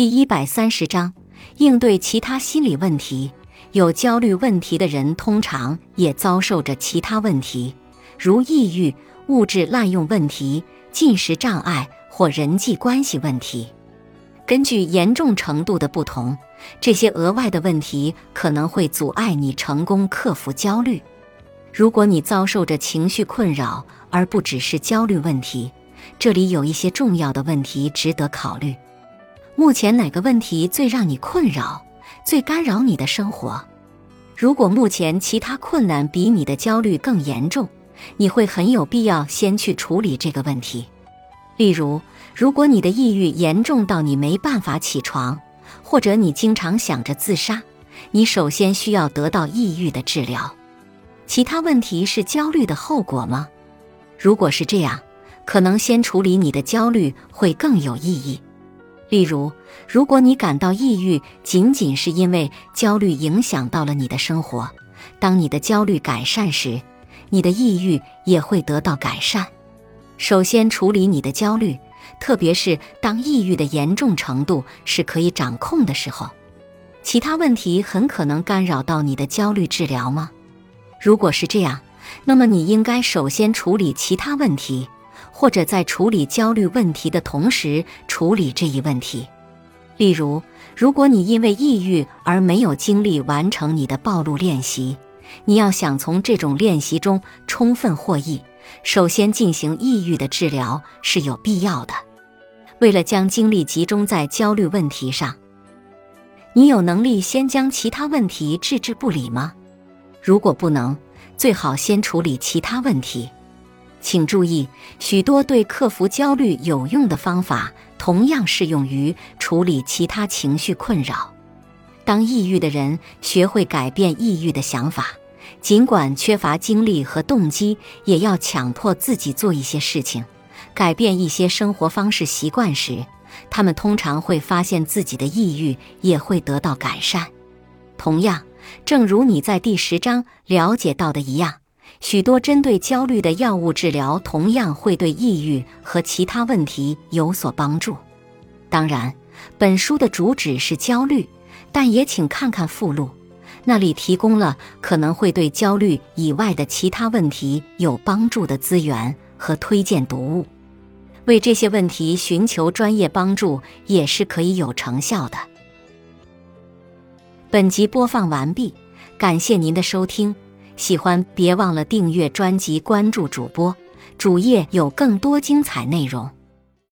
第一百三十章应对其他心理问题。有焦虑问题的人通常也遭受着其他问题，如抑郁、物质滥用问题、进食障碍或人际关系问题。根据严重程度的不同，这些额外的问题可能会阻碍你成功克服焦虑。如果你遭受着情绪困扰，而不只是焦虑问题，这里有一些重要的问题值得考虑。目前哪个问题最让你困扰，最干扰你的生活？如果目前其他困难比你的焦虑更严重，你会很有必要先去处理这个问题。例如，如果你的抑郁严重到你没办法起床，或者你经常想着自杀，你首先需要得到抑郁的治疗。其他问题是焦虑的后果吗？如果是这样，可能先处理你的焦虑会更有意义。例如，如果你感到抑郁，仅仅是因为焦虑影响到了你的生活，当你的焦虑改善时，你的抑郁也会得到改善。首先处理你的焦虑，特别是当抑郁的严重程度是可以掌控的时候。其他问题很可能干扰到你的焦虑治疗吗？如果是这样，那么你应该首先处理其他问题。或者在处理焦虑问题的同时处理这一问题。例如，如果你因为抑郁而没有精力完成你的暴露练习，你要想从这种练习中充分获益，首先进行抑郁的治疗是有必要的。为了将精力集中在焦虑问题上，你有能力先将其他问题置之不理吗？如果不能，最好先处理其他问题。请注意，许多对克服焦虑有用的方法，同样适用于处理其他情绪困扰。当抑郁的人学会改变抑郁的想法，尽管缺乏精力和动机，也要强迫自己做一些事情，改变一些生活方式习惯时，他们通常会发现自己的抑郁也会得到改善。同样，正如你在第十章了解到的一样。许多针对焦虑的药物治疗同样会对抑郁和其他问题有所帮助。当然，本书的主旨是焦虑，但也请看看附录，那里提供了可能会对焦虑以外的其他问题有帮助的资源和推荐读物。为这些问题寻求专业帮助也是可以有成效的。本集播放完毕，感谢您的收听。喜欢别忘了订阅专辑，关注主播，主页有更多精彩内容。